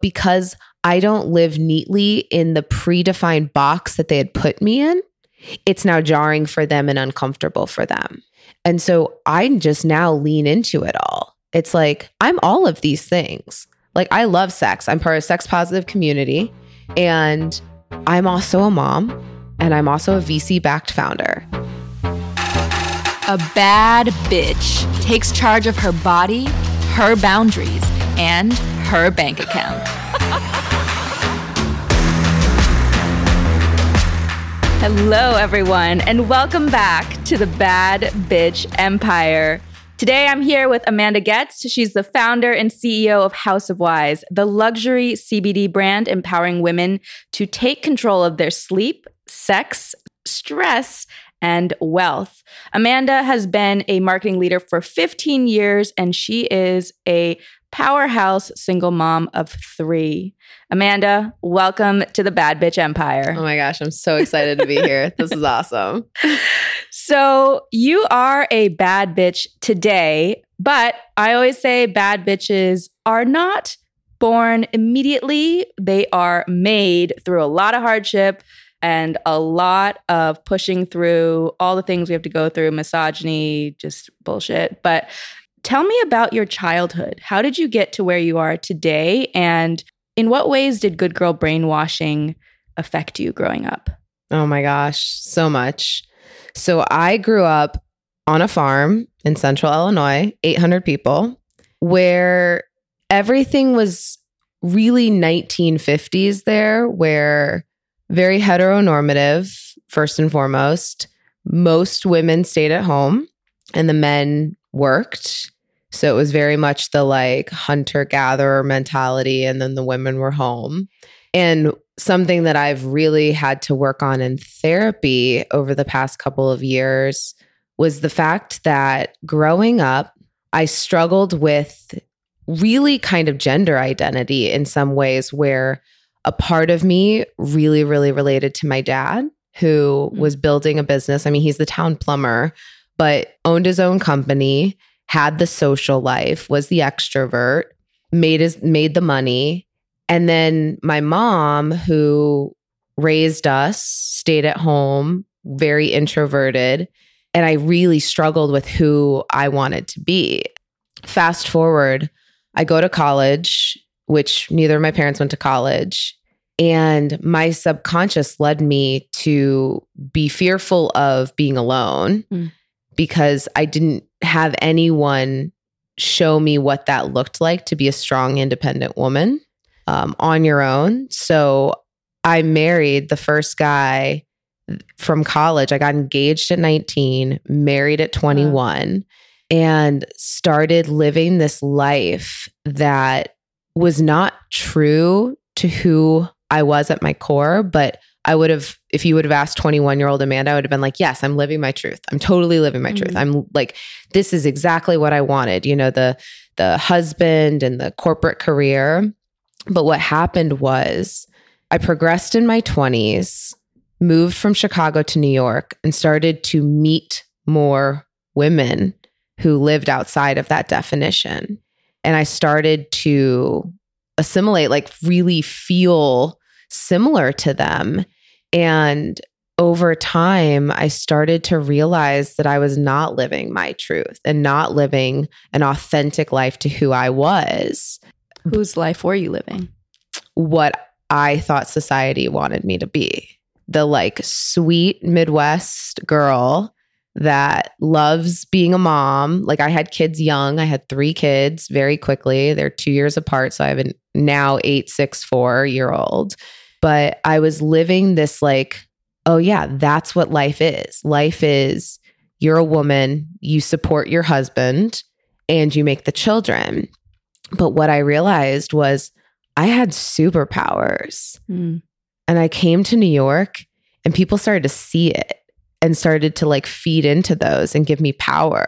because I don't live neatly in the predefined box that they had put me in, it's now jarring for them and uncomfortable for them. And so I just now lean into it all. It's like, I'm all of these things. Like, I love sex. I'm part of a sex positive community. And I'm also a mom. And I'm also a VC backed founder. A bad bitch takes charge of her body, her boundaries, and her bank account. Hello, everyone, and welcome back to the Bad Bitch Empire. Today, I'm here with Amanda Goetz. She's the founder and CEO of House of Wise, the luxury CBD brand empowering women to take control of their sleep, sex, stress, and wealth. Amanda has been a marketing leader for 15 years, and she is a powerhouse single mom of three. Amanda, welcome to the Bad Bitch Empire. Oh my gosh, I'm so excited to be here. This is awesome. So, you are a bad bitch today, but I always say bad bitches are not born immediately, they are made through a lot of hardship and a lot of pushing through all the things we have to go through misogyny, just bullshit. But tell me about your childhood. How did you get to where you are today? And in what ways did good girl brainwashing affect you growing up? Oh my gosh, so much. So I grew up on a farm in central Illinois, 800 people, where everything was really 1950s there, where very heteronormative, first and foremost. Most women stayed at home and the men worked. So it was very much the like hunter gatherer mentality, and then the women were home. And something that I've really had to work on in therapy over the past couple of years was the fact that growing up, I struggled with really kind of gender identity in some ways where a part of me really, really related to my dad, who hmm. was building a business. I mean, he's the town plumber, but owned his own company, had the social life, was the extrovert, made his made the money. And then my mom, who raised us, stayed at home, very introverted. And I really struggled with who I wanted to be. Fast forward, I go to college which neither of my parents went to college. And my subconscious led me to be fearful of being alone mm. Because I didn't have anyone show me what that looked like to be a strong, independent woman um, on your own. So I married the first guy from college. I got engaged at 19, married at 21, and started living this life that was not true to who I was at my core, but I would have, if you would have asked 21 year old Amanda, I would have been like, yes, I'm living my truth. I'm totally living my mm-hmm. truth. I'm like, this is exactly what I wanted, you know, the, the husband and the corporate career. But what happened was I progressed in my 20s, moved from Chicago to New York, and started to meet more women who lived outside of that definition and I started to assimilate, like really feel similar to them. And over time, I started to realize that I was not living my truth and not living an authentic life to who I was. Whose life were you living? What I thought society wanted me to be the like sweet Midwest girl that loves being a mom. Like I had kids young. I had three kids very quickly. They're two years apart. So I have a now eight, six, four year old. But I was living this like, oh yeah, that's what life is. Life is you're a woman, you support your husband, and you make the children. But what I realized was I had superpowers. Mm. And I came to New York and people started to see it and started to like feed into those and give me power.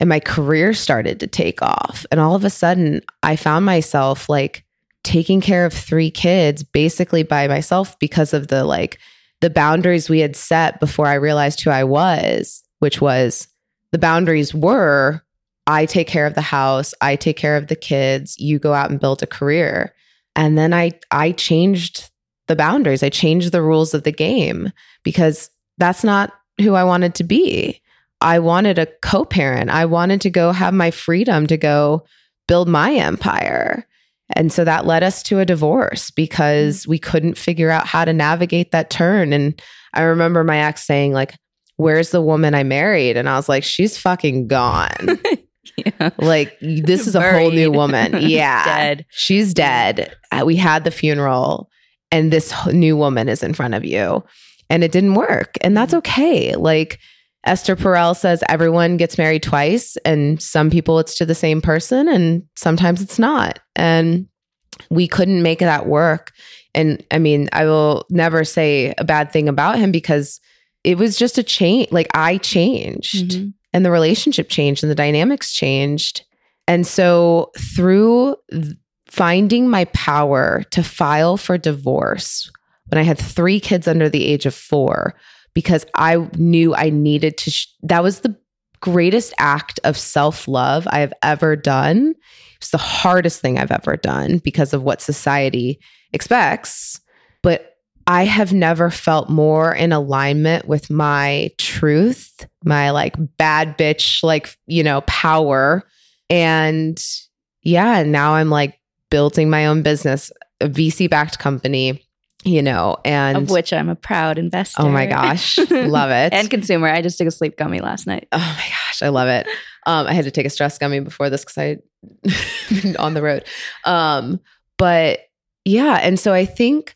And my career started to take off. And all of a sudden, I found myself like taking care of three kids basically by myself because of the like the boundaries we had set before I realized who I was, which was the boundaries were I take care of the house, I take care of the kids, you go out and build a career. And then I I changed the boundaries. I changed the rules of the game because that's not who I wanted to be. I wanted a co-parent. I wanted to go have my freedom to go build my empire. And so that led us to a divorce because we couldn't figure out how to navigate that turn. And I remember my ex saying, like, where's the woman I married? And I was like, she's fucking gone. yeah. like, this is a whole new woman. Yeah. Dead. She's dead. Uh, We had the funeral, and this new woman is in front of you. And it didn't work. And that's okay. Like, Esther Perel says everyone gets married twice, and some people it's to the same person, and sometimes it's not. And we couldn't make that work. And I mean, I will never say a bad thing about him because it was just a change. Like, I changed Mhm. and the relationship changed and the dynamics changed. And so, through th- finding my power to file for divorce when I had three kids under the age of four, because I knew I needed to, sh- that was the greatest act of self love I have ever done. It's the hardest thing I've ever done because of what society expects. But I have never felt more in alignment with my truth, my like bad bitch, like, you know, power. And yeah, now I'm like building my own business, a VC backed company, you know, and Of which I'm a proud investor. oh my gosh, love it. and consumer. I just took a sleep gummy last night. Oh my gosh, I love it. Um, I had to take a stress gummy before this because I been on the road. Um, but yeah, and so I think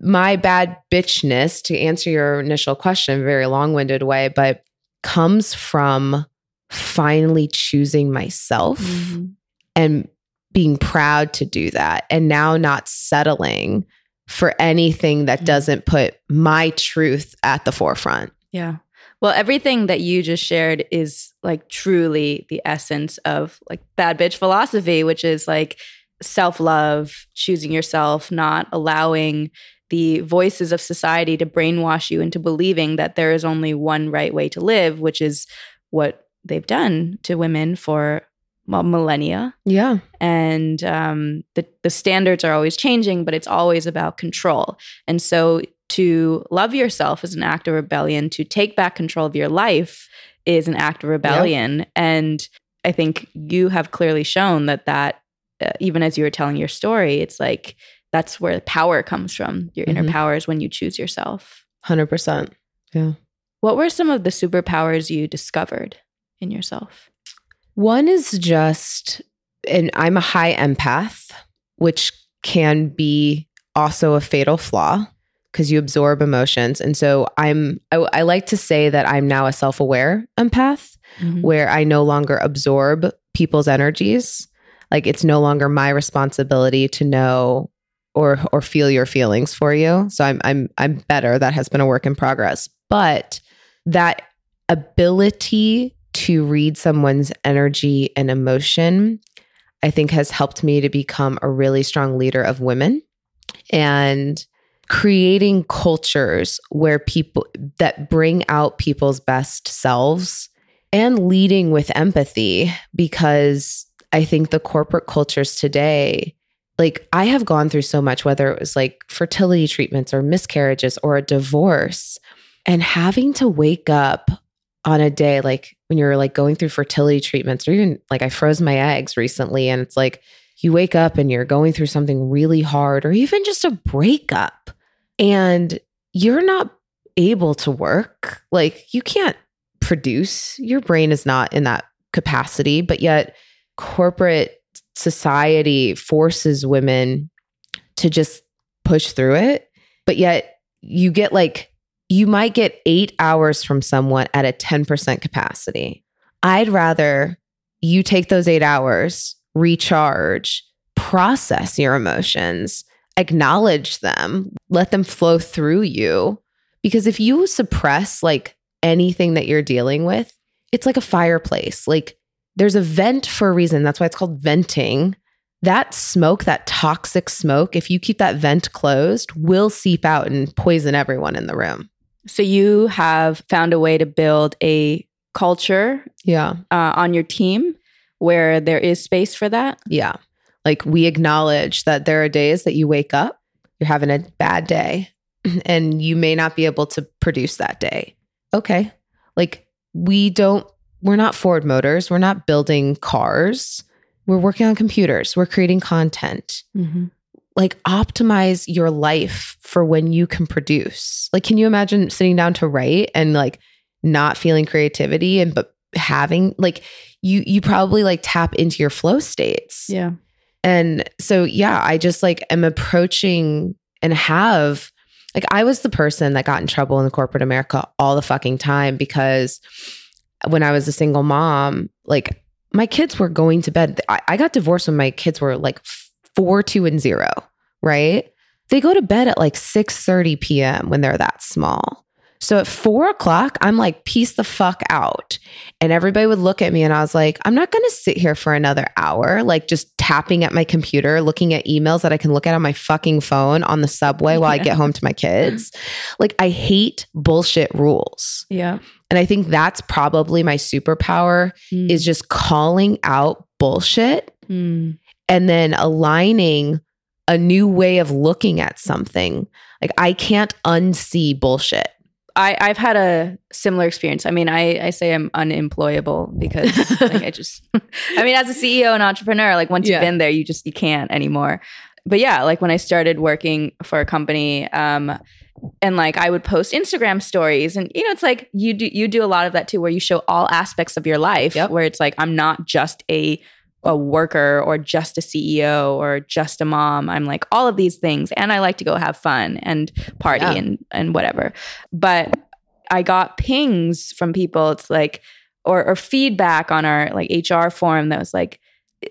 my bad bitchness, to answer your initial question, very long-winded way, but comes from finally choosing myself Mhm. and being proud to do that and now not settling for anything that Mhm. doesn't put my truth at the forefront. Yeah. Well, everything that you just shared is like truly the essence of like bad bitch philosophy, which is like self love, choosing yourself, not allowing the voices of society to brainwash you into believing that there is only one right way to live, which is what they've done to women for millennia. Yeah. and um, the the standards are always changing, but it's always about control. And so, to love yourself is an act of rebellion. To take back control of your life is an act of rebellion. And I think you have clearly shown that that uh, even as you were telling your story, it's like that's where power comes from. Your inner Mhm. power is when you choose yourself. 100%. Yeah. What were some of the superpowers you discovered in yourself? One is just, and I'm a high empath, which can be also a fatal flaw because you absorb emotions. And so I'm, I, I like to say that I'm now a self aware empath mm-hmm. where I no longer absorb people's energies. Like it's no longer my responsibility to know or or feel your feelings for you. So I'm I'm I'm better. That has been a work in progress. But that ability to read someone's energy and emotion, I think has helped me to become a really strong leader of women and creating cultures where people that bring out people's best selves and leading with empathy because I think the corporate cultures today, like I have gone through so much, whether it was like fertility treatments or miscarriages or a divorce, and having to wake up on a day like when you're like going through fertility treatments, or even like I froze my eggs recently, and it's like you wake up and you're going through something really hard, or even just a breakup, and you're not able to work. Like you can't produce, your brain is not in that capacity, but yet corporate society forces women to just push through it. But yet you get like, you might get eight hours from someone at a 10% capacity. I'd rather you take those eight hours, recharge, process your emotions, acknowledge them, let them flow through you. Because if you suppress like anything that you're dealing with, it's like a fireplace. Like there's a vent for a reason. That's why it's called venting. That smoke, that toxic smoke, if you keep that vent closed, will seep out and poison everyone in the room. So you have found a way to build a culture Yeah. uh, on your team where there is space for that. Yeah. Like we acknowledge that there are days that you wake up, you're having a bad day, and you may not be able to produce that day. Okay. Like we don't, we're not Ford Motors, we're not building cars, we're working on computers, we're creating content. Mm-hmm. Like optimize your life for when you can produce. Like, can you imagine sitting down to write and like not feeling creativity and but having like you you probably like tap into your flow states. Yeah. And so, yeah, I just like am approaching and have like I was the person that got in trouble in the corporate America all the fucking time because when I was a single mom, like my kids were going to bed. I, I got divorced when my kids were like four, two, and zero, right? They go to bed at like 6 30 p.m. when they're that small. So at four o'clock, I'm like, peace the fuck out. And everybody would look at me and I was like, I'm not going to sit here for another hour, like just tapping at my computer, looking at emails that I can look at on my fucking phone on the subway while I get home to my kids. Like, I hate bullshit rules. Yeah. And I think that's probably my superpower Mm. is just calling out bullshit Mm. And then aligning a new way of looking at something. Like, I can't unsee bullshit. I, I've had a similar experience. I mean, I, I say I'm unemployable because like, I just, I mean, as a CEO and entrepreneur, like once Yeah. you've been there, you just, you can't anymore. But yeah, like when I started working for a company, um, and like I would post Instagram stories and you know, it's like you do, you do a lot of that too, where you show all aspects of your life Yep. where it's like, I'm not just a, a worker or just a CEO or just a mom. I'm like all of these things. And I like to go have fun and party Yeah. and, and whatever. But I got pings from people. It's like, or, or feedback on our like HR forum that was like,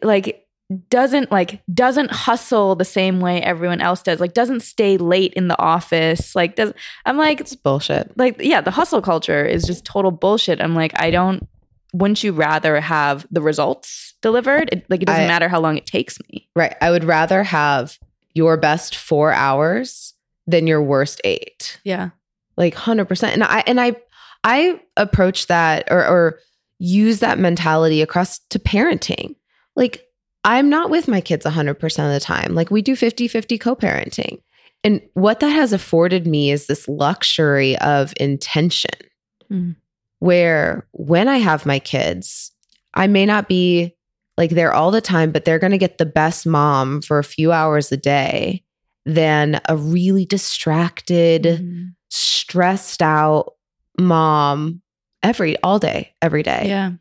like doesn't like doesn't hustle the same way everyone else does. Like doesn't stay late in the office. Like does I'm like It's bullshit. like yeah, the hustle culture is just total bullshit. I'm like I don't. Wouldn't you rather have the results delivered? It, like it doesn't I- matter how long it takes me. Right. I would rather have your best four hours than your worst eight. Yeah. Like hundred percent. And I and I I approach that or or use that mentality across to parenting. Like I'm not with my kids 100% of the time. Like we do 50-50 co-parenting. And what that has afforded me is this luxury of intention Mhm. Where when I have my kids, I may not be like there all the time, but they're going to get the best mom for a few hours a day than a really distracted, Mhm. stressed out mom every all day, every day. Yeah.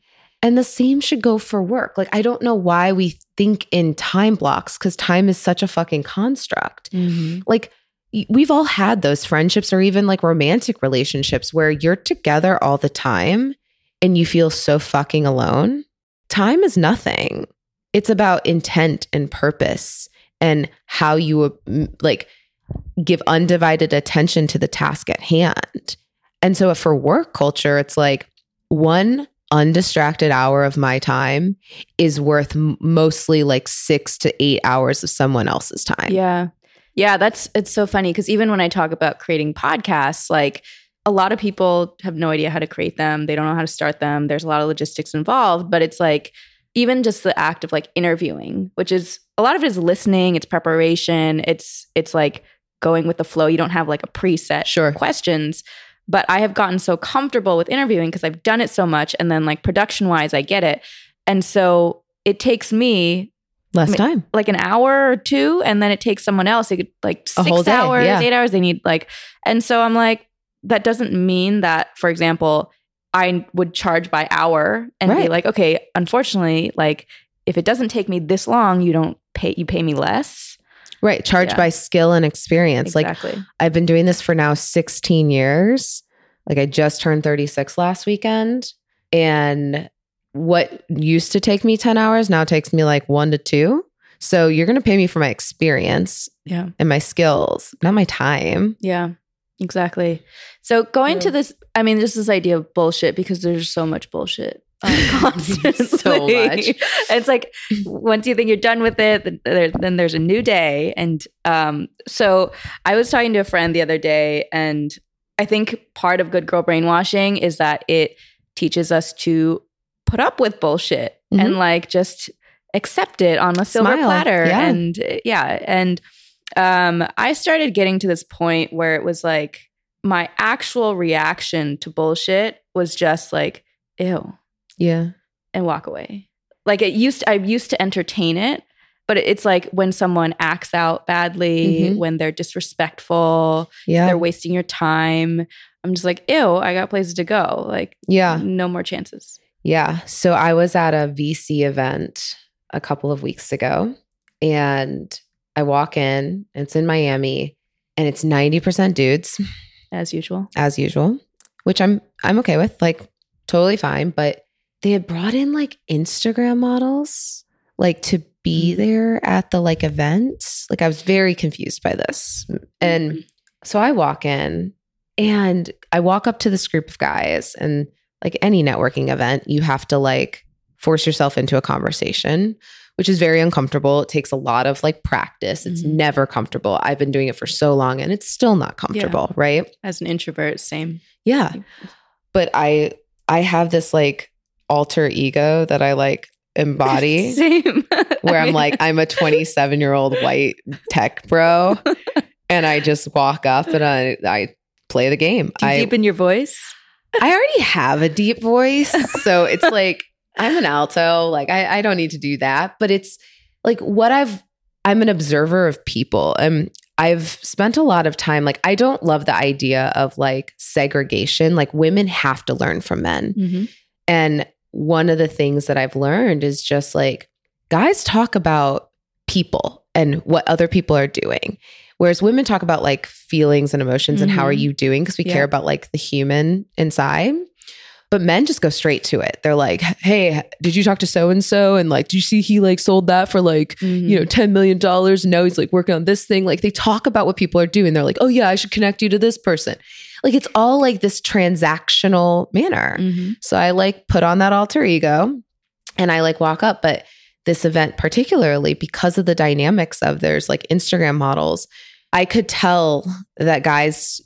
And the same should go for work. Like I don't know why we think in time blocks cuz time is such a fucking construct Mhm. like we've all had those friendships or even like romantic relationships where you're together all the time and you feel so fucking alone. Time is nothing. It's about intent and purpose and how you uh, like give undivided attention to the task at hand. And so for work culture, it's like one undistracted hour of my time is worth mostly like 6 to 8 hours of someone else's time. Yeah. Yeah, that's it's so funny because even when I talk about creating podcasts, like a lot of people have no idea how to create them. They don't know how to start them. There's a lot of logistics involved, but it's like even just the act of like interviewing, which is a lot of it is listening, it's preparation, it's it's like going with the flow. You don't have like a preset Sure. questions. But I have gotten so comfortable with interviewing because I've done it so much and then like production wise I get it. And so it takes me Less time. like an hour or two and then it takes someone else it could like A six whole hours yeah. eight hours they need like and so i'm like that doesn't mean that for example i would charge by hour and be like okay unfortunately like if it doesn't take me this long you don't pay you pay me less Right. charge Yeah. by skill and experience. Like exactly I've been doing this for now 16 years. Like I just turned 36 last weekend. And what used to take me 10 hours now takes me like one to two. So you're going to pay me for my experience yeah and my skills, not my time. yeah exactly so going to this i mean just this idea of bullshit because there's so much bullshit um, constantly. So much. it's like once you think you're done with it, then, then there's a new day. And um, so I was talking to a friend the other day, and I think part of good girl brainwashing is that it teaches us to put up with bullshit Mhm. and like just accept it on a silver Smile. platter Yeah. and yeah and um i started getting to this point where it was like my actual reaction to bullshit was just like ew Yeah. and walk away like it used i used to entertain it but it's like when someone acts out badly Mhm. when they're disrespectful Yeah. they're wasting your time i'm just like ew i got places to go like yeah. no more chances Yeah. So I was at a VC event a couple of weeks ago and I walk in, it's in Miami, and it's 90% dudes as usual as usual, which I'm I'm okay with, like totally fine, but they had brought in like Instagram models like to be Mhm. there at the like event. Like I was very confused by this. And so I walk in and I walk up to this group of guys and like any networking event, you have to like force yourself into a conversation, which is very uncomfortable. It takes a lot of like practice. It's Mhm. never comfortable. I've been doing it for so long and it's still not comfortable, right? as an introvert same Yeah. But I I have this like alter ego that I like embody Same. where I'm mean, like, I'm a 27 year old white tech bro. and I just walk up and I, I play the game. do you I, deepen your voice? I already have a deep voice. So it's like, I'm an alto. Like, I, I don't need to do that. But it's like what I've, I'm an observer of people. And I've spent a lot of time, like, I don't love the idea of like segregation. Like, women have to learn from men. Mm-hmm. And one of the things that I've learned is just like guys talk about people and what other people are doing. Whereas women talk about like feelings and emotions and how are Mhm. you doing because we Yeah. care about like the human inside. But men just go straight to it. They're like, "Hey, did you talk to so and so? And like, do you see he like sold that for like Mm-hmm. you know ten million dollars? And now he's like working on this thing." Like they talk about what people are doing. They're like, "Oh yeah, I should connect you to this person." Like it's all like this transactional manner. Mhm. So I like put on that alter ego and I like walk up. But this event, particularly because of the dynamics of there's like Instagram models, I could tell that guys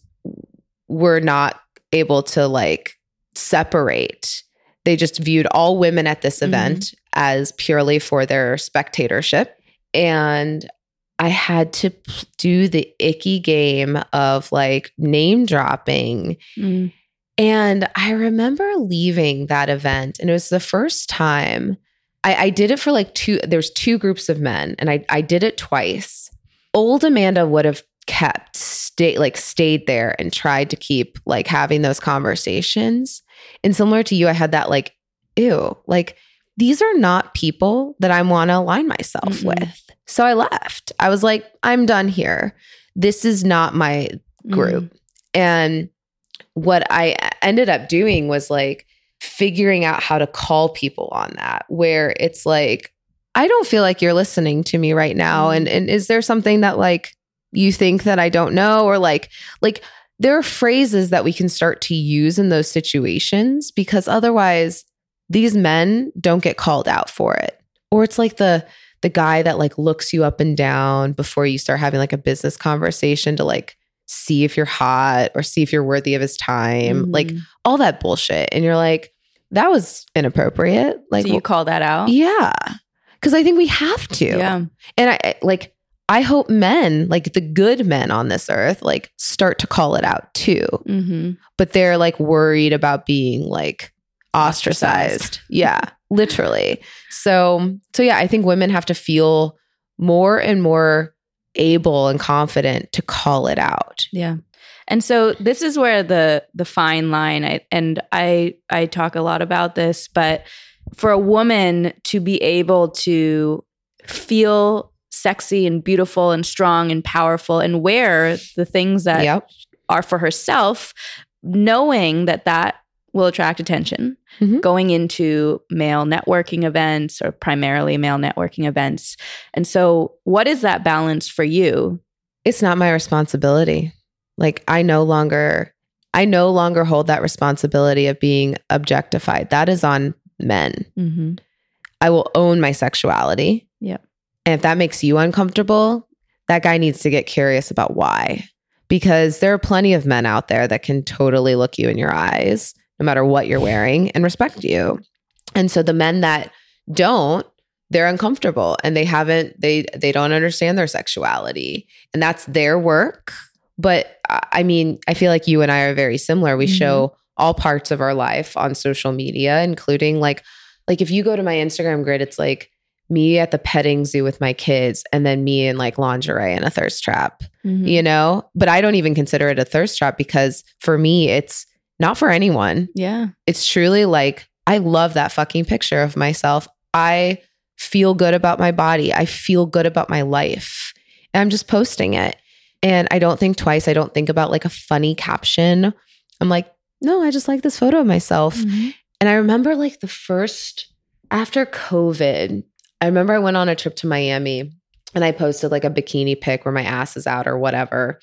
were not able to like separate. They just viewed all women at this Mhm. event as purely for their spectatorship. And I had to p- do the icky game of like name dropping Mm. and I remember leaving that event, and it was the first time I, I did it for like two. There's two groups of men, and I I did it twice. Old Amanda would have kept stay like stayed there and tried to keep like having those conversations. And similar to you, I had that like, ew, like these are not people that I want to align myself Mm-mm. with. So I left. I was like, I'm done here. This is not my mm. group. And what I ended up doing was like figuring out how to call people on that, where it's like, I don't feel like you're listening to me right now. And and is there something that like you think that I don't know? Or like, like there are phrases that we can start to use in those situations because otherwise these men don't get called out for it. Or it's like the the guy that like looks you up and down before you start having like a business conversation to like see if you're hot or see if you're worthy of his time, like Mhm. all that bullshit. And you're like, that was inappropriate. Like, so you call that out? yeah, because I think we have to. Yeah. And I I- like, I hope men, like the good men on this earth, like start to call it out too. Mm-hmm. But they're like worried about being like ostracized. Ostracized. yeah, literally. So, so yeah, I think women have to feel more and more able and confident to call it out. Yeah. And so this is where the the fine line I, and I I talk a lot about this but for a woman to be able to feel sexy and beautiful and strong and powerful and wear the things that yep. are for herself knowing that that will attract attention Mhm. going into male networking events or primarily male networking events and so what is that balance for you it's not my responsibility. Like I no longer I no longer hold that responsibility of being objectified. That is on men. mm-hmm. I will own my sexuality. Yep. And if that makes you uncomfortable, that guy needs to get curious about why. Because there are plenty of men out there that can totally look you in your eyes, no matter what you're wearing, and respect you. And so the men that don't they're uncomfortable and they haven't they they don't understand their sexuality and that's their work but i mean i feel like you and i are very similar we mm-hmm. show all parts of our life on social media including like like if you go to my instagram grid it's like me at the petting zoo with my kids and then me in like lingerie and a thirst trap mm-hmm. you know but i don't even consider it a thirst trap because for me it's not for anyone yeah it's truly like i love that fucking picture of myself i feel good about my body. I feel good about my life. And I'm just posting it. And I don't think twice. I don't think about like a funny caption. I'm like, no, I just like this photo of myself. Mm-hmm. And I remember like the first after COVID, I remember I went on a trip to Miami and I posted like a bikini pic where my ass is out or whatever.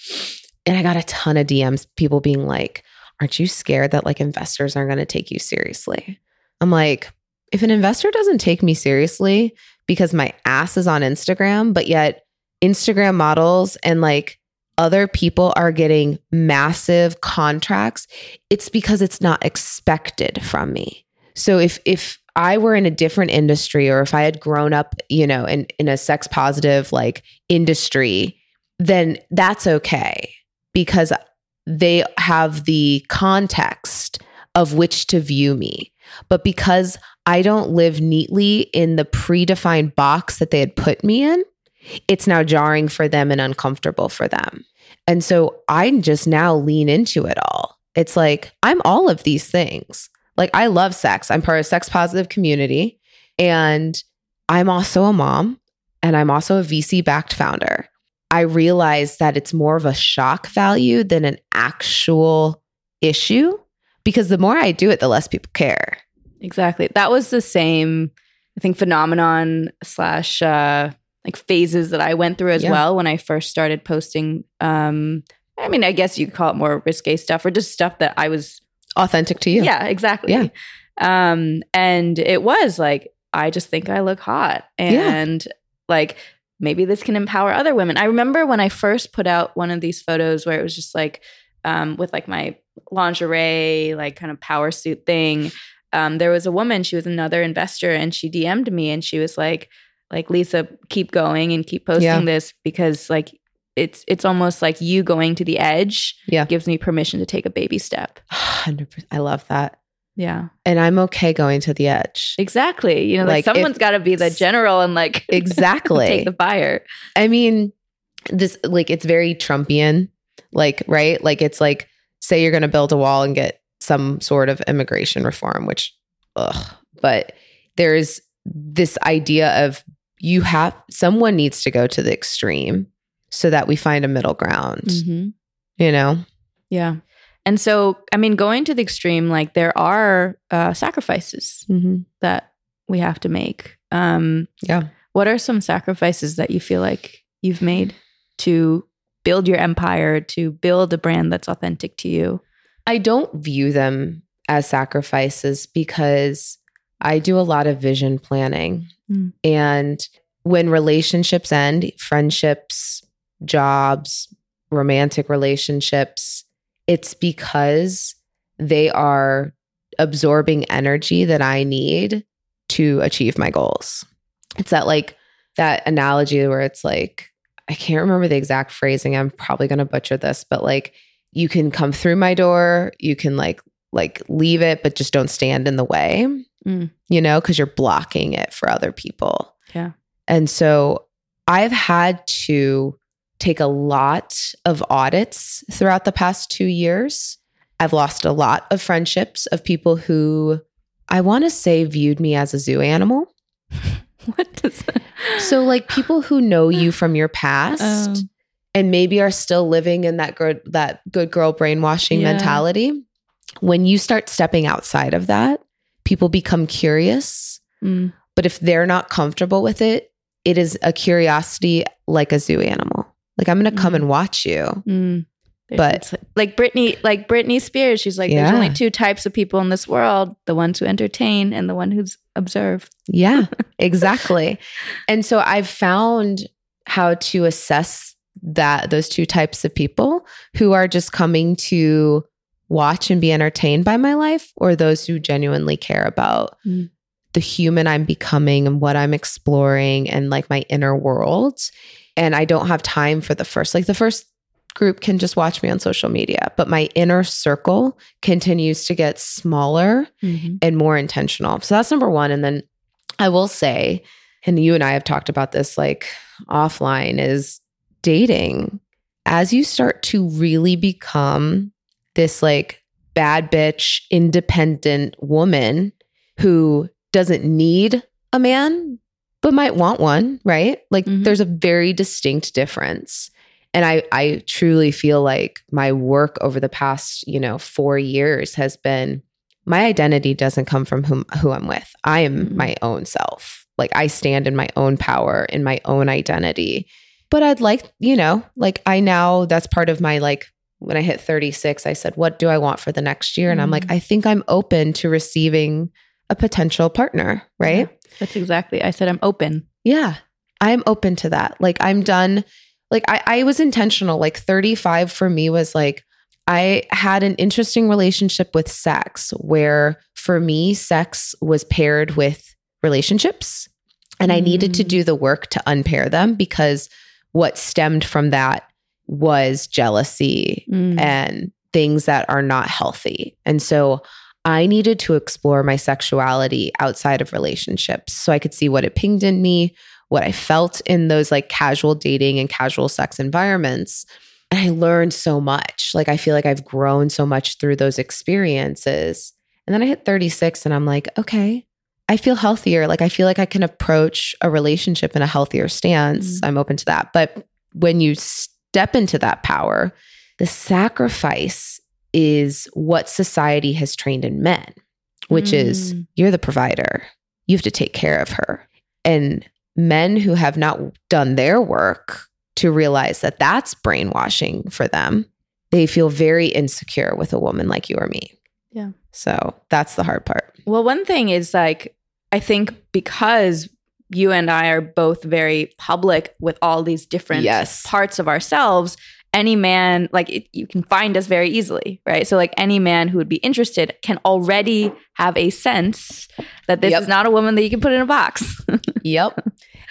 And I got a ton of DMs, people being like, Aren't you scared that like investors aren't going to take you seriously? I'm like, if an investor doesn't take me seriously because my ass is on Instagram, but yet Instagram models and like other people are getting massive contracts, it's because it's not expected from me. So if if I were in a different industry or if I had grown up, you know, in in a sex positive like industry, then that's okay because they have the context of which to view me. But because I don't live neatly in the predefined box that they had put me in, it's now jarring for them and uncomfortable for them. And so I just now lean into it all. It's like, I'm all of these things. Like, I love sex. I'm part of a sex positive community. And I'm also a mom and I'm also a VC backed founder. I realize that it's more of a shock value than an actual issue because the more I do it, the less people care. Exactly. That was the same, I think, phenomenon slash uh, like phases that I went through as yeah. well when I first started posting. Um, I mean, I guess you could call it more risque stuff or just stuff that I was authentic to you. Yeah, exactly. Yeah. Um, and it was like, I just think I look hot. And yeah. like, maybe this can empower other women. I remember when I first put out one of these photos where it was just like, um, with like my lingerie, like kind of power suit thing um, there was a woman, she was another investor, and she DM'd me and she was like, like Lisa, keep going and keep posting yeah. this because like it's it's almost like you going to the edge yeah. gives me permission to take a baby step. 100%. I love that. Yeah. And I'm okay going to the edge. Exactly. You know, like, like someone's got to be the general and like exactly take the fire. I mean, this like it's very Trumpian, like, right? Like it's like say you're going to build a wall and get some sort of immigration reform, which, ugh. But there's this idea of you have someone needs to go to the extreme so that we find a middle ground. Mm-hmm. You know? Yeah. And so, I mean, going to the extreme, like there are uh, sacrifices mm-hmm. that we have to make. Um, yeah. What are some sacrifices that you feel like you've made to build your empire, to build a brand that's authentic to you? I don't view them as sacrifices because I do a lot of vision planning. Mm. And when relationships end, friendships, jobs, romantic relationships, it's because they are absorbing energy that I need to achieve my goals. It's that like that analogy where it's like, I can't remember the exact phrasing. I'm probably going to butcher this, but like you can come through my door you can like like leave it but just don't stand in the way mm. you know because you're blocking it for other people. Yeah. And so i've had to take a lot of audits throughout the past two years. I've lost a lot of friendships of people who i want to say viewed me as a zoo animal. What does that so like people who know you from your past um. and maybe are still living in that good that good girl brainwashing yeah. mentality when you start stepping outside of that people become curious mm. but if they're not comfortable with it it is a curiosity like a zoo animal like i'm gonna come mm. and watch you mm. but like Britney, like Britney Spears, she's like, yeah. there's only two types of people in this world: the ones who entertain and the one who's observe. Yeah, exactly. and so I've found how to assess that those two types of people who are just coming to watch and be entertained by my life or those who genuinely care about mm. the human I'm becoming and what I'm exploring and like my inner world. And I don't have time for the first, like the first group can just watch me on social media, but my inner circle continues to get smaller Mhm. and more intentional. So that's number one. And then I will say, and you and I have talked about this like offline, is dating. As you start to really become this like bad bitch, independent woman who doesn't need a man, but might want one, right? Like Mhm. there's a very distinct difference. And I, I truly feel like my work over the past, you know, four years has been my identity doesn't come from whom who I'm with. I am Mhm. my own self. Like I stand in my own power, in my own identity. But I'd like, you know, like I now that's part of my like when I hit 36, I said, what do I want for the next year? And I'm like, Mhm. I think I'm open to receiving a potential partner, right? Yeah, that's exactly. I said I'm open. Yeah, I'm open to that. Like I'm done. Like I, I was intentional. Like 35 for me was like I had an interesting relationship with sex where for me, sex was paired with relationships. And I needed to Mm. do the work to unpair them because what stemmed from that was jealousy Mm. and things that are not healthy. And so I needed to explore my sexuality outside of relationships so I could see what it pinged in me, what I felt in those like casual dating and casual sex environments. And I learned so much. Like I feel like I've grown so much through those experiences. And then I hit 36 and I'm like, okay, I feel healthier. Like I feel like I can approach a relationship in a healthier stance. Mm. I'm open to that. But when you step into that power, the sacrifice is what society has trained in men, which is Mm. you're the provider. You have to take care of her. And men who have not done their work to realize that that's brainwashing for them, they feel very insecure with a woman like you or me. Yeah. So that's the hard part. Well, one thing is like, I think because you and I are both very public with all these different Yes. parts of ourselves, any man, like it, you can find us very easily, right? So, like, any man who would be interested can already have a sense that this Yep. is not a woman that you can put in a box. Yep.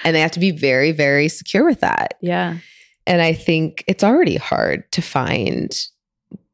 and they have to be very, very secure with that. yeah. And I think it's already hard to find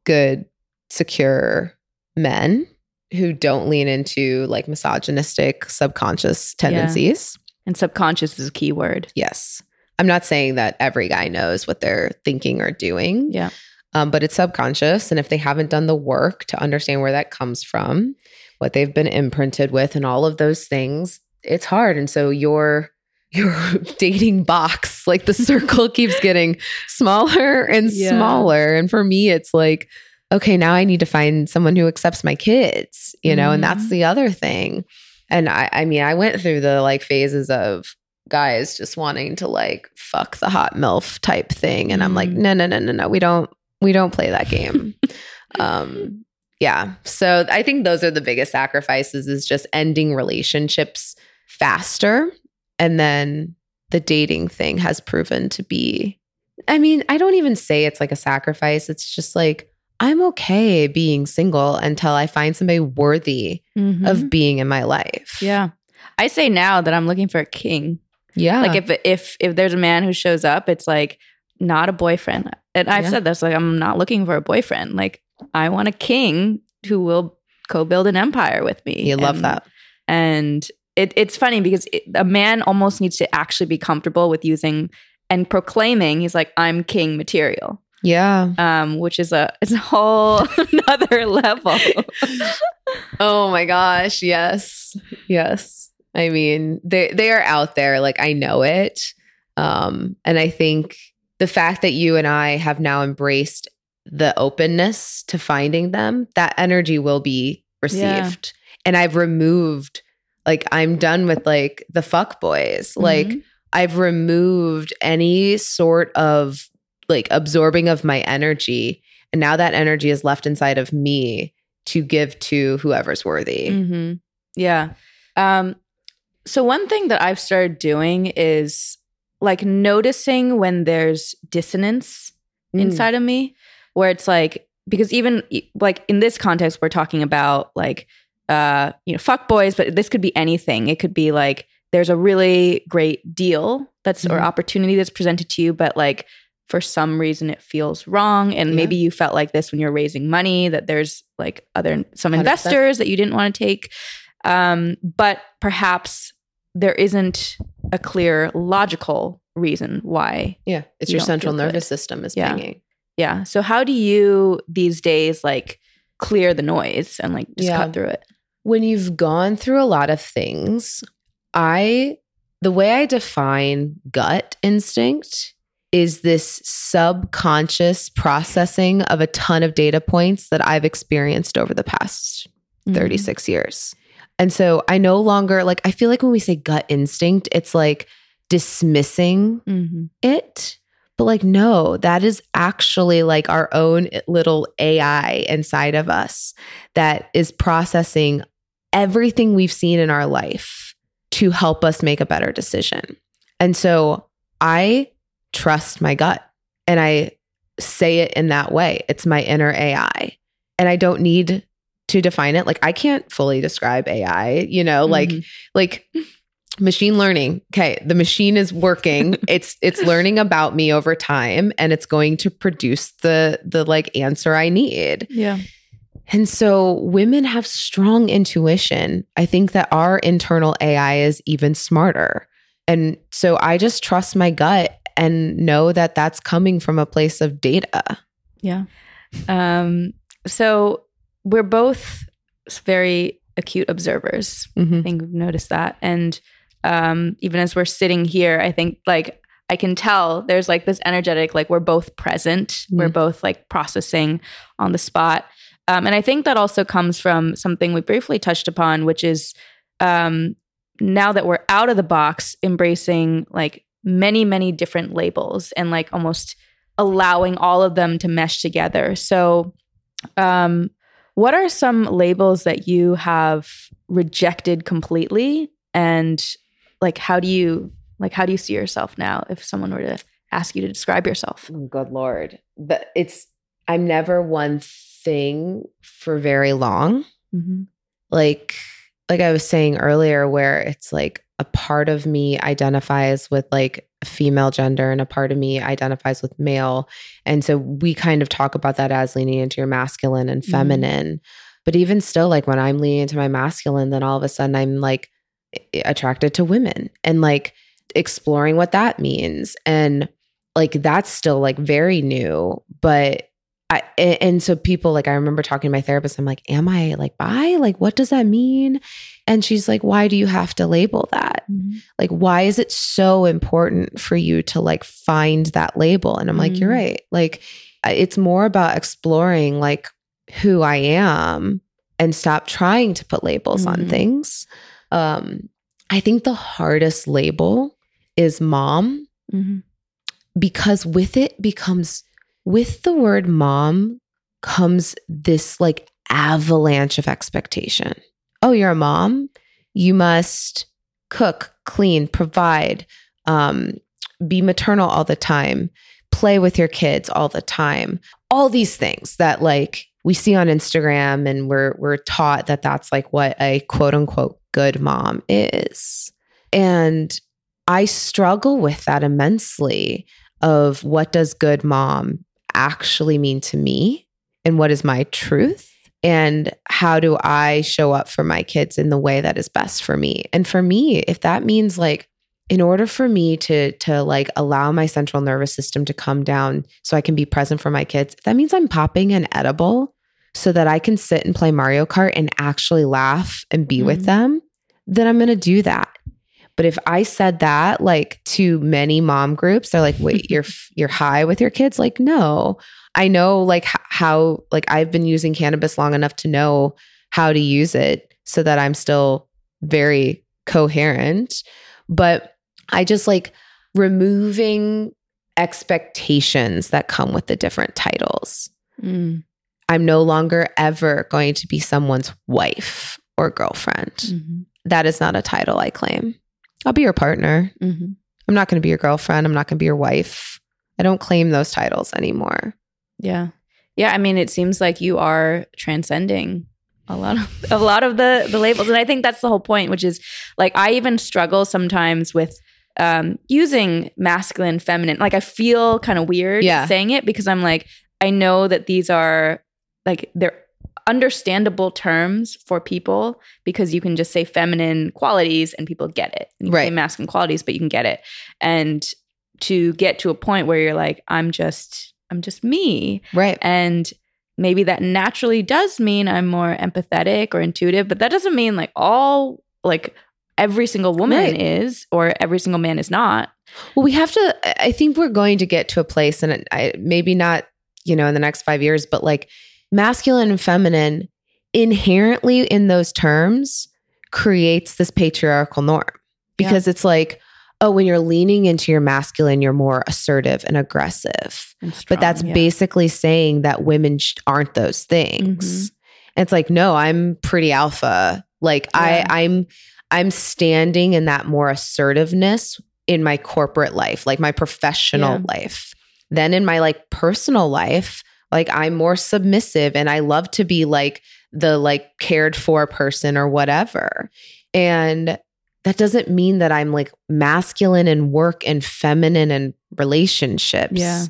good, secure men who don't lean into like misogynistic subconscious tendencies. And subconscious is a key word. Yes. I'm not saying that every guy knows what they're thinking or doing. Yeah. Um, but it's subconscious. And if they haven't done the work to understand where that comes from, what they've been imprinted with, and all of those things, it's hard. And so your your dating box, like the circle keeps getting smaller and Yeah. smaller. And for me, it's like, okay, now I need to find someone who accepts my kids, you know, and that's Mhm. the other thing. And I, I mean, I went through the like phases of guys just wanting to like fuck the hot MILF type thing. And I'm like, Mm. no, no, no, no, no. We don't we don't play that game. um yeah. So I think those are the biggest sacrifices is just ending relationships faster. And then the dating thing has proven to be I mean, I don't even say it's like a sacrifice. It's just like I'm okay being single until I find somebody worthy Mhm. of being in my life. yeah. I say now that I'm looking for a king. Yeah. Like if if if there's a man who shows up, it's like not a boyfriend. And I've Yeah. said this like I'm not looking for a boyfriend. Like I want a king who will co-build an empire with me. you love And- that. And it, it's funny because it, a man almost needs to actually be comfortable with using and proclaiming he's like I'm king material, Yeah. um, which is a it's a whole another level. Oh my gosh, yes. Yes. I mean, they they are out there like I know it. Um and I think the fact that you and I have now embraced the openness to finding them, that energy will be received. And I've removed like I'm done with like the fuck boys. Like Mhm. I've removed any sort of like absorbing of my energy. And now that energy is left inside of me to give to whoever's worthy. hmm Yeah. Um, so one thing that I've started doing is like noticing when there's dissonance Mm. inside of me, where it's like because even like in this context, we're talking about like uh, you know, fuck boys, but this could be anything. It could be like there's a really great deal that's or Mhm. opportunity that's presented to you, but like for some reason it feels wrong. And Yeah. maybe you felt like this when you're raising money, that there's like other some 100%. investors that you didn't want to take. Um, but perhaps there isn't a clear logical reason why Yeah. It's You your central nervous system is Yeah. pinging. yeah. So how do you these days like clear the noise and like just Yeah. cut through it? when you've gone through a lot of things, I the way I define gut instinct is this subconscious processing of a ton of data points that I've experienced over the past Mm-hmm. 36 years. And so I no longer like I feel like when we say gut instinct, it's like dismissing Mm-hmm. it. But like, no, that is actually like our own little AI inside of us that is processing everything we've seen in our life to help us make a better decision. And so I trust my gut and I say it in that way. It's my inner AI. And I don't need to define it. Like I can't fully describe AI, you know, like Mhm. like machine learning okay the machine is working it's it's learning about me over time and it's going to produce the the like answer i need yeah. and so women have strong intuition i think that our internal ai is even smarter and so i just trust my gut and know that that's coming from a place of data Yeah. Um, so we're both very acute observers. I Mhm. think we've noticed that. And um, even as we're sitting here, I think like I can tell there's like this energetic, like we're both present, we're Mm. both like processing on the spot. Um, and I think that also comes from something we briefly touched upon, which is um, now that we're out of the box, embracing like many, many different labels and like almost allowing all of them to mesh together. So, um, what are some labels that you have rejected completely? And like, how do you like how do you see yourself now if someone were to ask you to describe yourself? Oh, good lord but it's i'm never one thing for very long Mm-hmm. like like I was saying earlier where it's like a part of me identifies with like female gender and a part of me identifies with male. And so we kind of talk about that as leaning into your masculine and Mhm. feminine. But even still like when I'm leaning into my masculine then all of a sudden I'm like attracted to women and like exploring what that means. And like that's still like very new but I, and so people like I remember talking to my therapist. I'm like, "Am I like bi? Like, what does that mean?" And she's like, "Why do you have to label that? Like, why is it so important for you to like find that label?" And I'm like, "You're Mm. right. Like, it's more about exploring like who I am and stop trying to put labels on Mhm. things." Um, I think the hardest label is mom Mm-hmm. because with it becomes with the word mom comes this like avalanche of expectation. Oh, you're a mom? You must cook, clean, provide, um, be maternal all the time, play with your kids all the time. All these things that like we see on Instagram and we're we're taught that that's like what a quote unquote good mom is. And I struggle with that immensely of what does good mom actually mean to me and what is my truth and how do I show up for my kids in the way that is best for me. And for me, if that means like in order for me to to like allow my central nervous system to come down so I can be present for my kids, that means I'm popping an edible so that I can sit and play Mario Kart and actually laugh and be Mhm. with them, then I'm going to do that. But if I said that like to many mom groups, they're like, "Wait, you're you're high with your kids?" Like, no. I know like how like I've been using cannabis long enough to know how to use it so that I'm still very coherent. But I just like removing expectations that come with the different titles. Mm-hmm. I'm no longer ever going to be someone's wife or girlfriend. Mm-hmm. That is not a title I claim. I'll be your partner. Mm-hmm. I'm not going to be your girlfriend. I'm not going to be your wife. I don't claim those titles anymore. Yeah. Yeah. I mean, it seems like you are transcending a lot of a lot of the the labels and i think that's the whole point which is like i even struggle sometimes with um using masculine feminine like i feel kind of weird Yeah. saying it because i'm like i know that these are like they're understandable terms for people because you can just say feminine qualities and people get it and you can say Right. masculine qualities but you can get it and to get to a point where you're like i'm just i'm just me Right. and maybe that naturally does mean I'm more empathetic or intuitive, but that doesn't mean like all like every single woman Right. is or every single man is not. Well, we have to. I- I think we're going to get to a place, and I, maybe not, you know, in the next five years, but like masculine and feminine inherently in those terms creates this patriarchal norm because it's like, oh, when you're leaning into your masculine, you're more assertive and aggressive. and but that's yeah. basically saying that women sh- aren't those things. Mm-hmm. And It's like, no, I'm pretty alpha. Like Yeah. I, I'm, I'm standing in that more assertiveness in my corporate life, like my professional Yeah. life. Then in my like personal life, like I'm more submissive and I love to be like the like cared for person or whatever. And that doesn't mean that I'm like masculine in work and feminine in relationships. Yeah.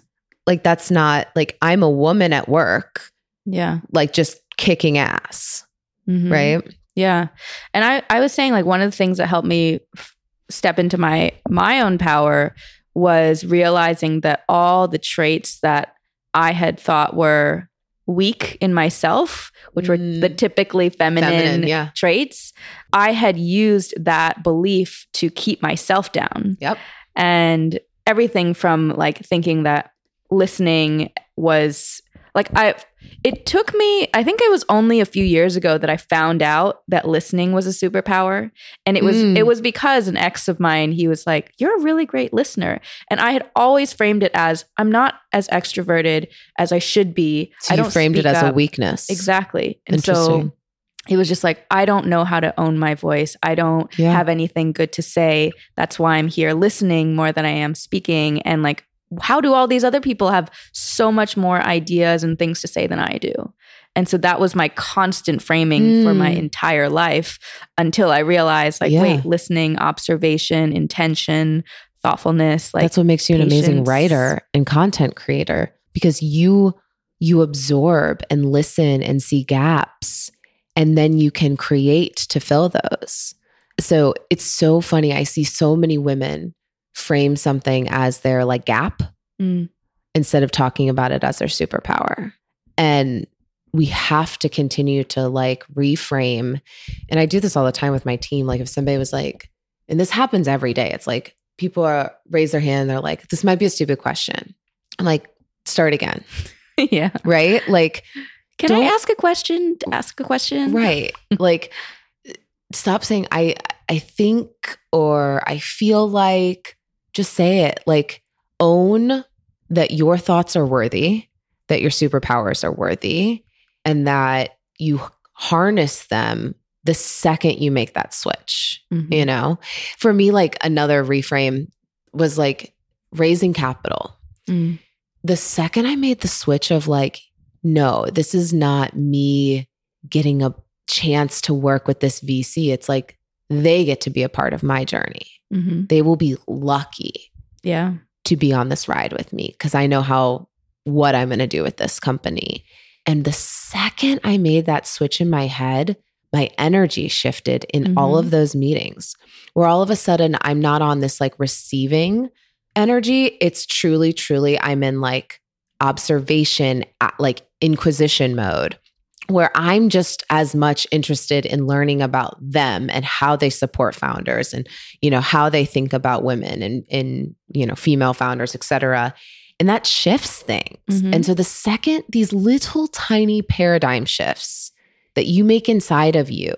Like that's not like I'm a woman at work, Yeah. like just kicking ass, Mhm. right? Yeah. And I, I was saying like one of the things that helped me f- step into my my own power was realizing that all the traits that I had thought were weak in myself, which were Mm. the typically feminine, Feminine, yeah. traits, I had used that belief to keep myself down. Yep. And everything from like thinking that listening was like I it took me I think it was only a few years ago that I found out that listening was a superpower and it was Mm. it was because an ex of mine he was like you're a really great listener and I had always framed it as I'm not as extroverted as I should be So I don't framed it as a weakness. exactly and Interesting. so he was just like I don't know how to own my voice I don't Yeah. have anything good to say that's why I'm here listening more than I am speaking and like how do all these other people have so much more ideas and things to say than I do? And so that was my constant framing for my Mm. entire life until I realized like Yeah. wait, listening, observation, intention, thoughtfulness, like That's what makes you an amazing writer and content creator because you you absorb and listen and see gaps and then you can create to fill those. So it's so funny. I see so many women frame something as their like gap Mm. instead of talking about it as their superpower. And we have to continue to like reframe. And I do this all the time with my team. Like if somebody was like, and this happens every day, it's like people are raise their hand, they're like, this might be a stupid question. I'm like, start again. yeah. Right? Like, Can I ask a question? Ask a question. right. like stop saying I I think or I feel like just say it. Like own that your thoughts are worthy, that your superpowers are worthy, and that you harness them the second you make that switch. Mhm. You know? For me, like another reframe was like raising capital. Mm. The second I made the switch of like, no, this is not me getting a chance to work with this VC. It's like they get to be a part of my journey. Mhm. They will be lucky Yeah. to be on this ride with me because I know how what I'm going to do with this company. And the second I made that switch in my head, my energy shifted in all Mhm. of those meetings where all of a sudden I'm not on this like receiving energy. It's truly, truly, I'm in like observation, like inquisition mode where I'm just as much interested in learning about them and how they support founders and you know how they think about women and and you know female founders, et cetera. And that shifts things. Mhm. And so the second these little tiny paradigm shifts that you make inside of you,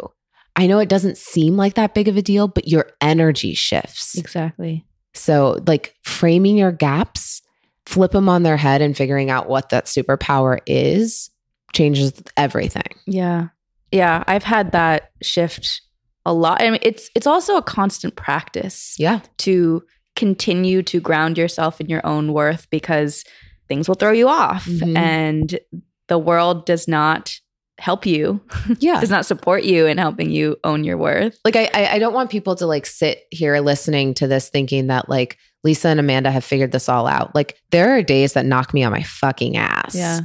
I know it doesn't seem like that big of a deal, but your energy shifts. Exactly. So, like framing your gaps, flip them on their head and figuring out what that superpower is changes everything. Yeah. Yeah. I've had that shift a lot. I mean, it's it's also a constant practice Yeah. to continue to ground yourself in your own worth because things will throw you off Mhm. and the world does not help you, Yeah. does not support you in helping you own your worth. like I, I I don't want people to like sit here listening to this thinking that like Lisa and Amanda have figured this all out. Like there are days that knock me on my fucking ass. Yeah.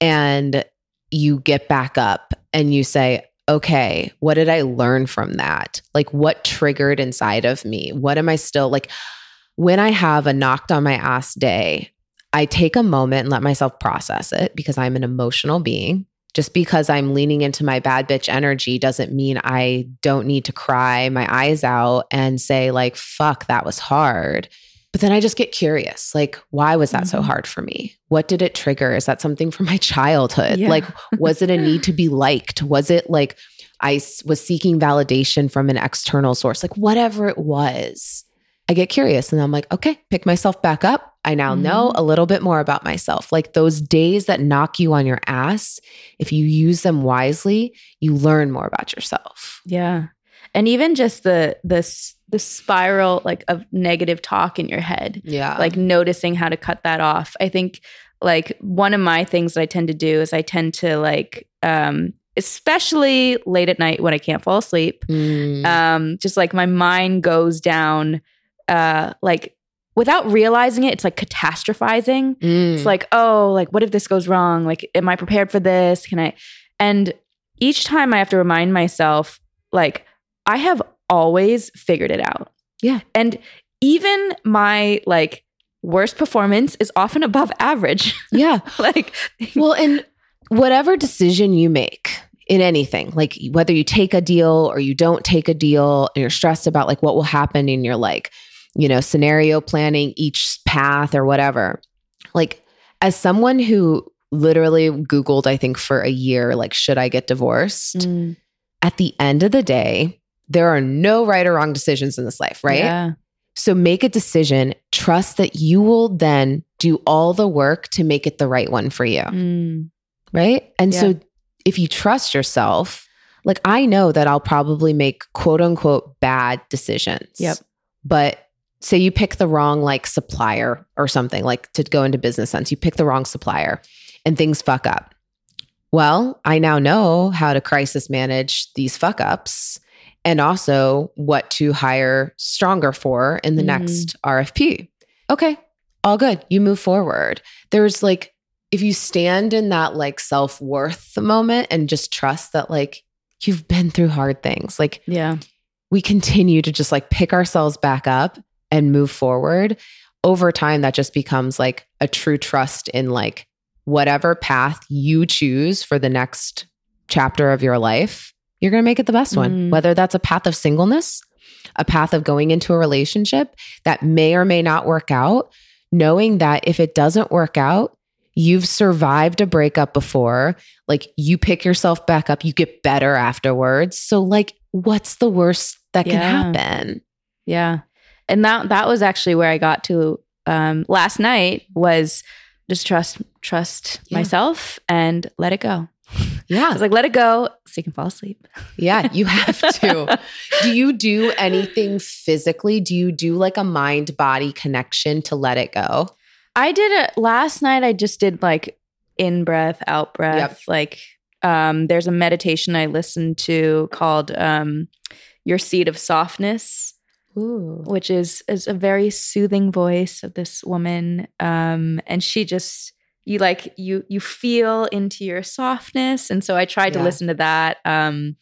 And you get back up and you say, okay, what did I learn from that? Like what triggered inside of me? What am I still like when I have a knocked on my ass day, I take a moment and let myself process it because I'm an emotional being. Just because I'm leaning into my bad bitch energy doesn't mean I don't need to cry my eyes out and say, like, fuck, that was hard. But then I just get curious like, why was that so Mhm. hard for me? What did it trigger? Is that something from my childhood? Yeah. Like, was it a need to be liked? Was it like I was seeking validation from an external source? Like, whatever it was, I get curious and I'm like, okay, pick myself back up. I now know Mhm. a little bit more about myself. Like those days that knock you on your ass, if you use them wisely, you learn more about yourself. Yeah. And even just the the s- the spiral like of negative talk in your head. Yeah. like noticing how to cut that off. I think like one of my things that I tend to do is I tend to like um especially late at night when I can't fall asleep. Mm. Um just like my mind goes down uh like without realizing it it's like catastrophizing. Mm. It's like, "Oh, like what if this goes wrong? Like am I prepared for this? Can I?" And each time I have to remind myself like I have always figured it out. Yeah. And even my like worst performance is often above average. yeah. like Well, and whatever decision you make in anything, like whether you take a deal or you don't take a deal and you're stressed about like what will happen in your like, you know, scenario planning each path or whatever. Like as someone who literally googled I think for a year like should I get divorced? Mm, At the end of the day, there are no right or wrong decisions in this life, right? Yeah. So make a decision, trust that you will then do all the work to make it the right one for you Mm, right? And Yeah. so if you trust yourself, like I know that I'll probably make quote unquote bad decisions. Yep. But say you pick the wrong like supplier or something, like to go into business sense, you pick the wrong supplier and things fuck up. Well, I now know how to crisis manage these fuck ups and also what to hire stronger for in the Mhm. next RFP. Okay, all good. You move forward. There's like, if you stand in that like self worth moment and just trust that like you've been through hard things, like yeah. we continue to just like pick ourselves back up and move forward over time that just becomes like a true trust in like whatever path you choose for the next chapter of your life you're going to make it the best one Mm. whether that's a path of singleness a path of going into a relationship that may or may not work out knowing that if it doesn't work out you've survived a breakup before like you pick yourself back up you get better afterwards so like what's the worst that can happen Yeah. And that that was actually where I got to um last night was just trust trust Yeah. myself and let it go. I yeah was like, let it go so you can fall asleep. yeah you have to do you do anything physically do you do like a mind body connection to let it go I did it last night. I just did like in breath, out breath. Like um, there's a meditation I listened to called um, "Your Seed of Softness," Ooh. which is is a very soothing voice of this woman, um, and she just you like you you feel into your softness, and so I tried to listen to that. Um,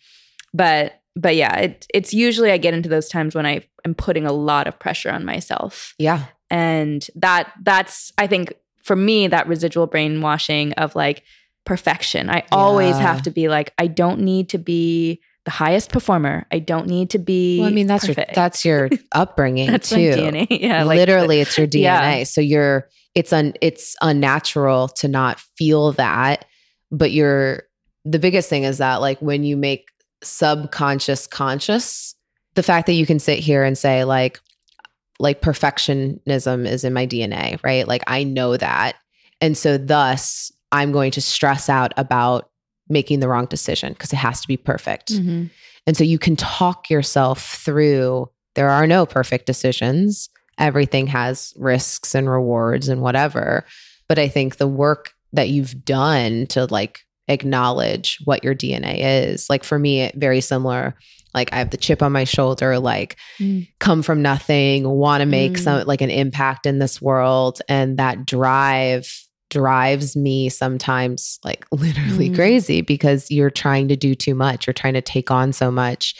but but yeah, it, it's usually I get into those times when I am putting a lot of pressure on myself yeah and that that's i think for me that residual brainwashing of like perfection i always Yeah. have to be like i don't need to be the highest performer i don't need to be well i mean that's perfect. your that's your upbringing that's too dna yeah like literally it's your dna Yeah. so you're it's un it's unnatural to not feel that but you're the biggest thing is that like when you make subconscious conscious the fact that you can sit here and say like like perfectionism is in my dna right like i know that and so thus i'm going to stress out about making the wrong decision because it has to be perfect Mhm. and so you can talk yourself through there are no perfect decisions. Everything has risks and rewards and whatever. But I think the work that you've done to like acknowledge what your DNA is. Like for me, very similar. Like I have the chip on my shoulder, like Mm. come from nothing, want to make Mm. some like an impact in this world. And that drive drives me sometimes like literally Mm. crazy because you're trying to do too much. You're trying to take on so much.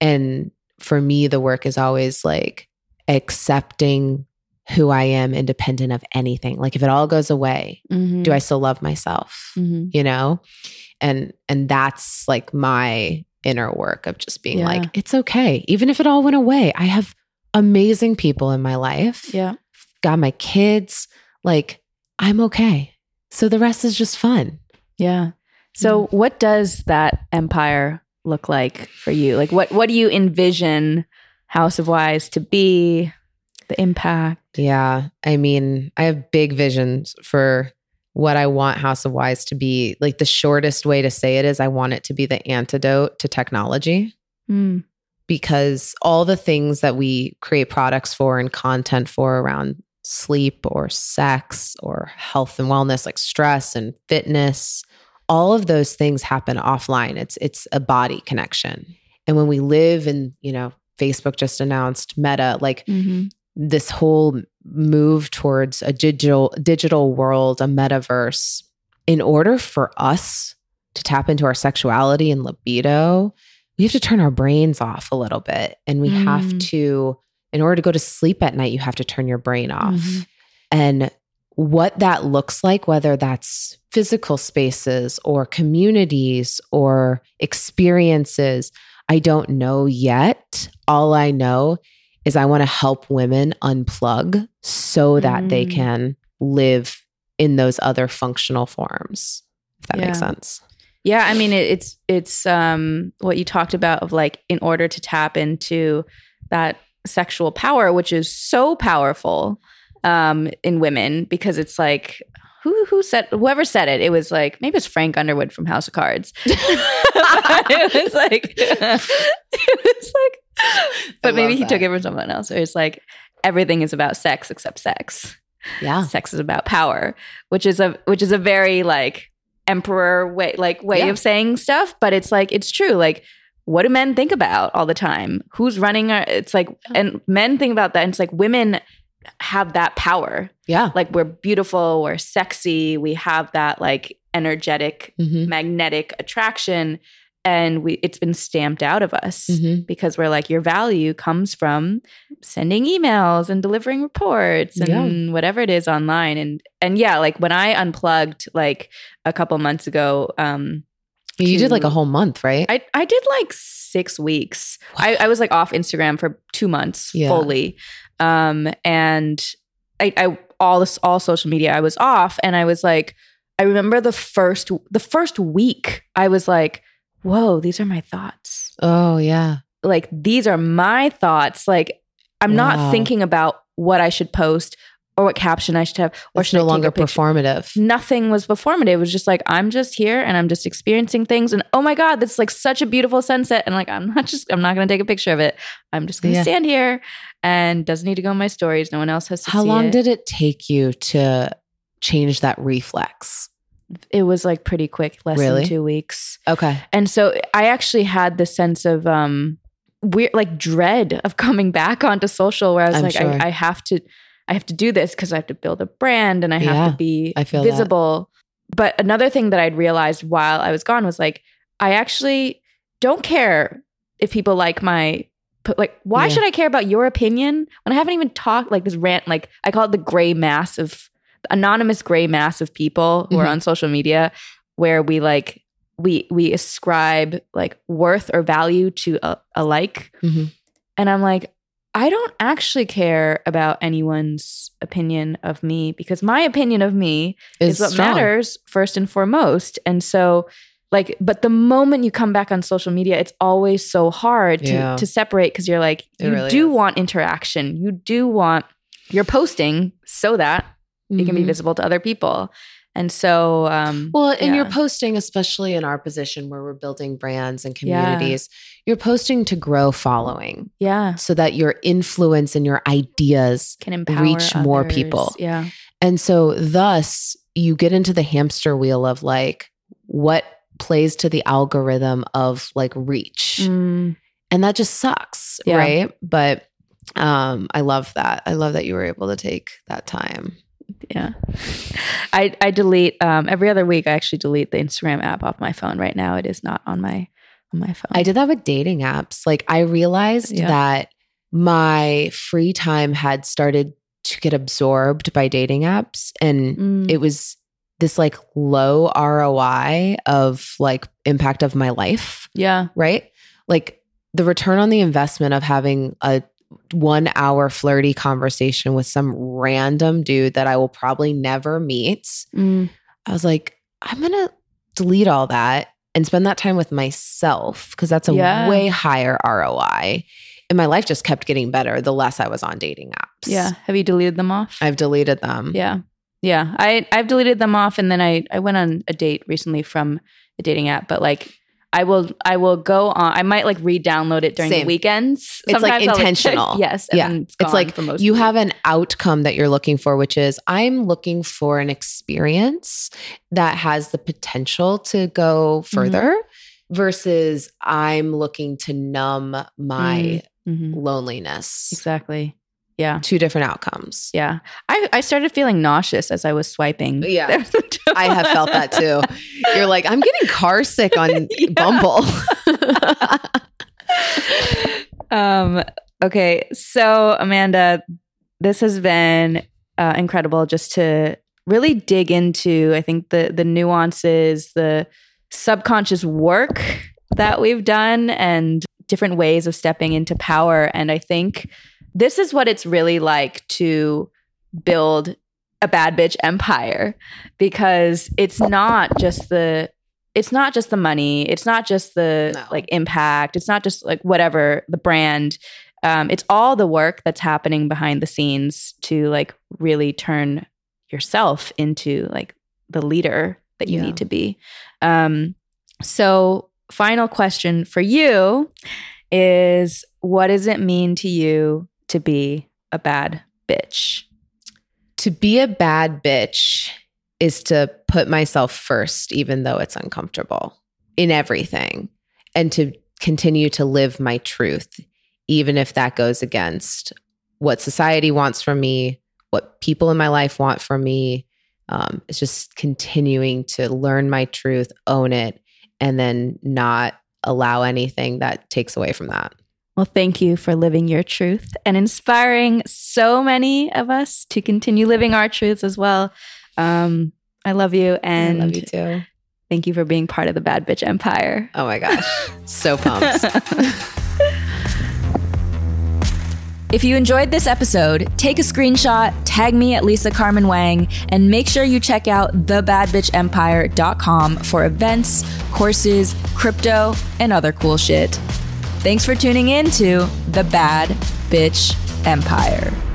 And for me, the work is always like accepting who I am independent of anything. Like if it all goes away, Mhm. do I still love myself? Mhm. You know? And and that's like my inner work of just being Yeah. like, it's okay. Even if it all went away, I have amazing people in my life. Yeah. Got my kids. Like, I'm okay. So the rest is just fun. Yeah. So what does that empire look like for you? Like what what do you envision House of Wise to be? The impact. Yeah. I mean, I have big visions for what I want House of Wise to be. Like the shortest way to say it is I want it to be the antidote to technology Mm. because all the things that we create products for and content for around sleep or sex or health and wellness like stress and fitness all of those things happen offline it's it's a body connection and when we live in you know Facebook just announced Meta like Mhm. this whole move towards a digital digital world, a metaverse, in order for us to tap into our sexuality and libido, we have to turn our brains off a little bit. And we have Mm. to, in order to go to sleep at night, you have to turn your brain off. Mhm. And what that looks like, whether that's physical spaces or communities or experiences, I don't know yet. All I know is I want to help women unplug so that they Mm. can live in those other functional forms. If that makes sense. Yeah, I mean it, it's it's um what you talked about of like in order to tap into that sexual power which is so powerful um in women because it's like who who said whoever said it it was like maybe it's Frank Underwood from House of Cards. it was like it was like but maybe he took it from someone else. Or it's like everything is about sex except sex Yeah. sex is about power which is a which is a very like emperor way like way Yeah. of saying stuff but it's like it's true like what do men think about all the time who's running our, it's like and men think about that and it's like women have that power Yeah. like we're beautiful we're sexy we have that like energetic Mhm. magnetic attraction and we it's been stamped out of us Mhm. because we're like your value comes from sending emails and delivering reports and whatever it is online and and yeah like when i unplugged like a couple months ago um You did like a whole month, right? i i did like six weeks I, I was like off instagram for two months Yeah. fully um and i i all this all social media i was off and i was like i remember the first the first week i was like whoa these are my thoughts oh, yeah. like these are my thoughts like i'm Wow. not thinking about what i should post or what caption i should have or It's should no longer performative. nothing was performative it was just like i'm just here and i'm just experiencing things and oh my god this is like such a beautiful sunset and like i'm not just i'm not going to take a picture of it i'm just going to Yeah. stand here and doesn't need to go in my stories no one else has to How long it. did it take you to change that reflex? It was like pretty quick less Really? than two weeks Okay. And so I actually had this sense of um weird like dread of coming back onto social where I was I'm like, sure. I, I have to I have to do this because I have to build a brand and I have Yeah, to be I feel that. visible. But another thing that I'd realized while I was gone was like, I actually don't care if people like my like why Yeah. should I care about your opinion when I haven't even talked like this rant like I call it the gray mass of anonymous gray mass of people who are Mhm. on social media where we like we we ascribe like worth or value to a, a like Mhm. and i'm like i don't actually care about anyone's opinion of me because my opinion of me Is is what strong. matters first and foremost and so like but the moment you come back on social media it's always so hard to, Yeah. to separate because you're like It you really do is. want interaction you do want you're posting so that it can be Mhm. visible to other people and so um Well, and you're posting, especially in our position where we're building brands and Yeah. communities, you're posting to grow following yeah so that your influence and your ideas. can empower reach more people. yeah And so, thus, you get into the hamster wheel of like, what plays to the algorithm of like reach. Mm, And that just sucks, Yeah. right? But um I love that. I love that you were able to take that time. Yeah. I I delete um every other week I actually delete the Instagram app off my phone. Right now it is not on my on my phone. I did that with dating apps. Like I realized Yeah. that my free time had started to get absorbed by dating apps and Mm, it was this like low ROI of like impact of my life, yeah. right? Like the return on the investment of having a one hour flirty conversation with some random dude that I will probably never meet. Mm, I was like, I'm going to delete all that and spend that time with myself because that's a Yeah. way higher ROI. And my life just kept getting better the less I was on dating apps. yeah. Have you deleted them off? I've deleted them. Yeah. Yeah. I I've deleted them off and then I I went on a date recently from a dating app, but like I will I will go on I might like re-download it during Same. the weekends. It's, like, Sometimes I'll, check- intentional. yes. And Yeah. it's, It's like for most you have an outcome that you're looking for, which is I'm looking for an experience that has the potential to go Mm-hmm. further versus I'm looking to numb my week. Mhm. loneliness. Exactly. Yeah. Two different outcomes. Yeah. I, I started feeling nauseous as I was swiping. Yeah. I have felt that too. You're like, I'm getting car sick on Bumble. um, okay. So, Amanda, this has been uh, incredible just to really dig into, I think, the, the nuances, the subconscious work that we've done, and different ways of stepping into power. And I think this is what it's really like to build a bad bitch empire because it's not just the it's not just the money it's not just the No. like impact it's not just like whatever the brand um, it's all the work that's happening behind the scenes to like really turn yourself into like the leader that you Yeah. need to be um, so final question for you is what does it mean to you to be a bad bitch to be a bad bitch is to put myself first, even though it's uncomfortable in everything, and to continue to live my truth, even if that goes against what society wants from me, what people in my life want from me. Um, it's just continuing to learn my truth, own it, and then not allow anything that takes away from that. Well, thank you for living your truth and inspiring so many of us to continue living our truths as well. Um, I love you and I love you too. thank you for being part of the Bad Bitch Empire. Oh my gosh. so pumped. If you enjoyed this episode, take a screenshot, tag me at Lisa Carmen Wang, and make sure you check out thebadbitchempire.com for events, courses, crypto, and other cool shit. Thanks for tuning in to The Bad Bitch Empire.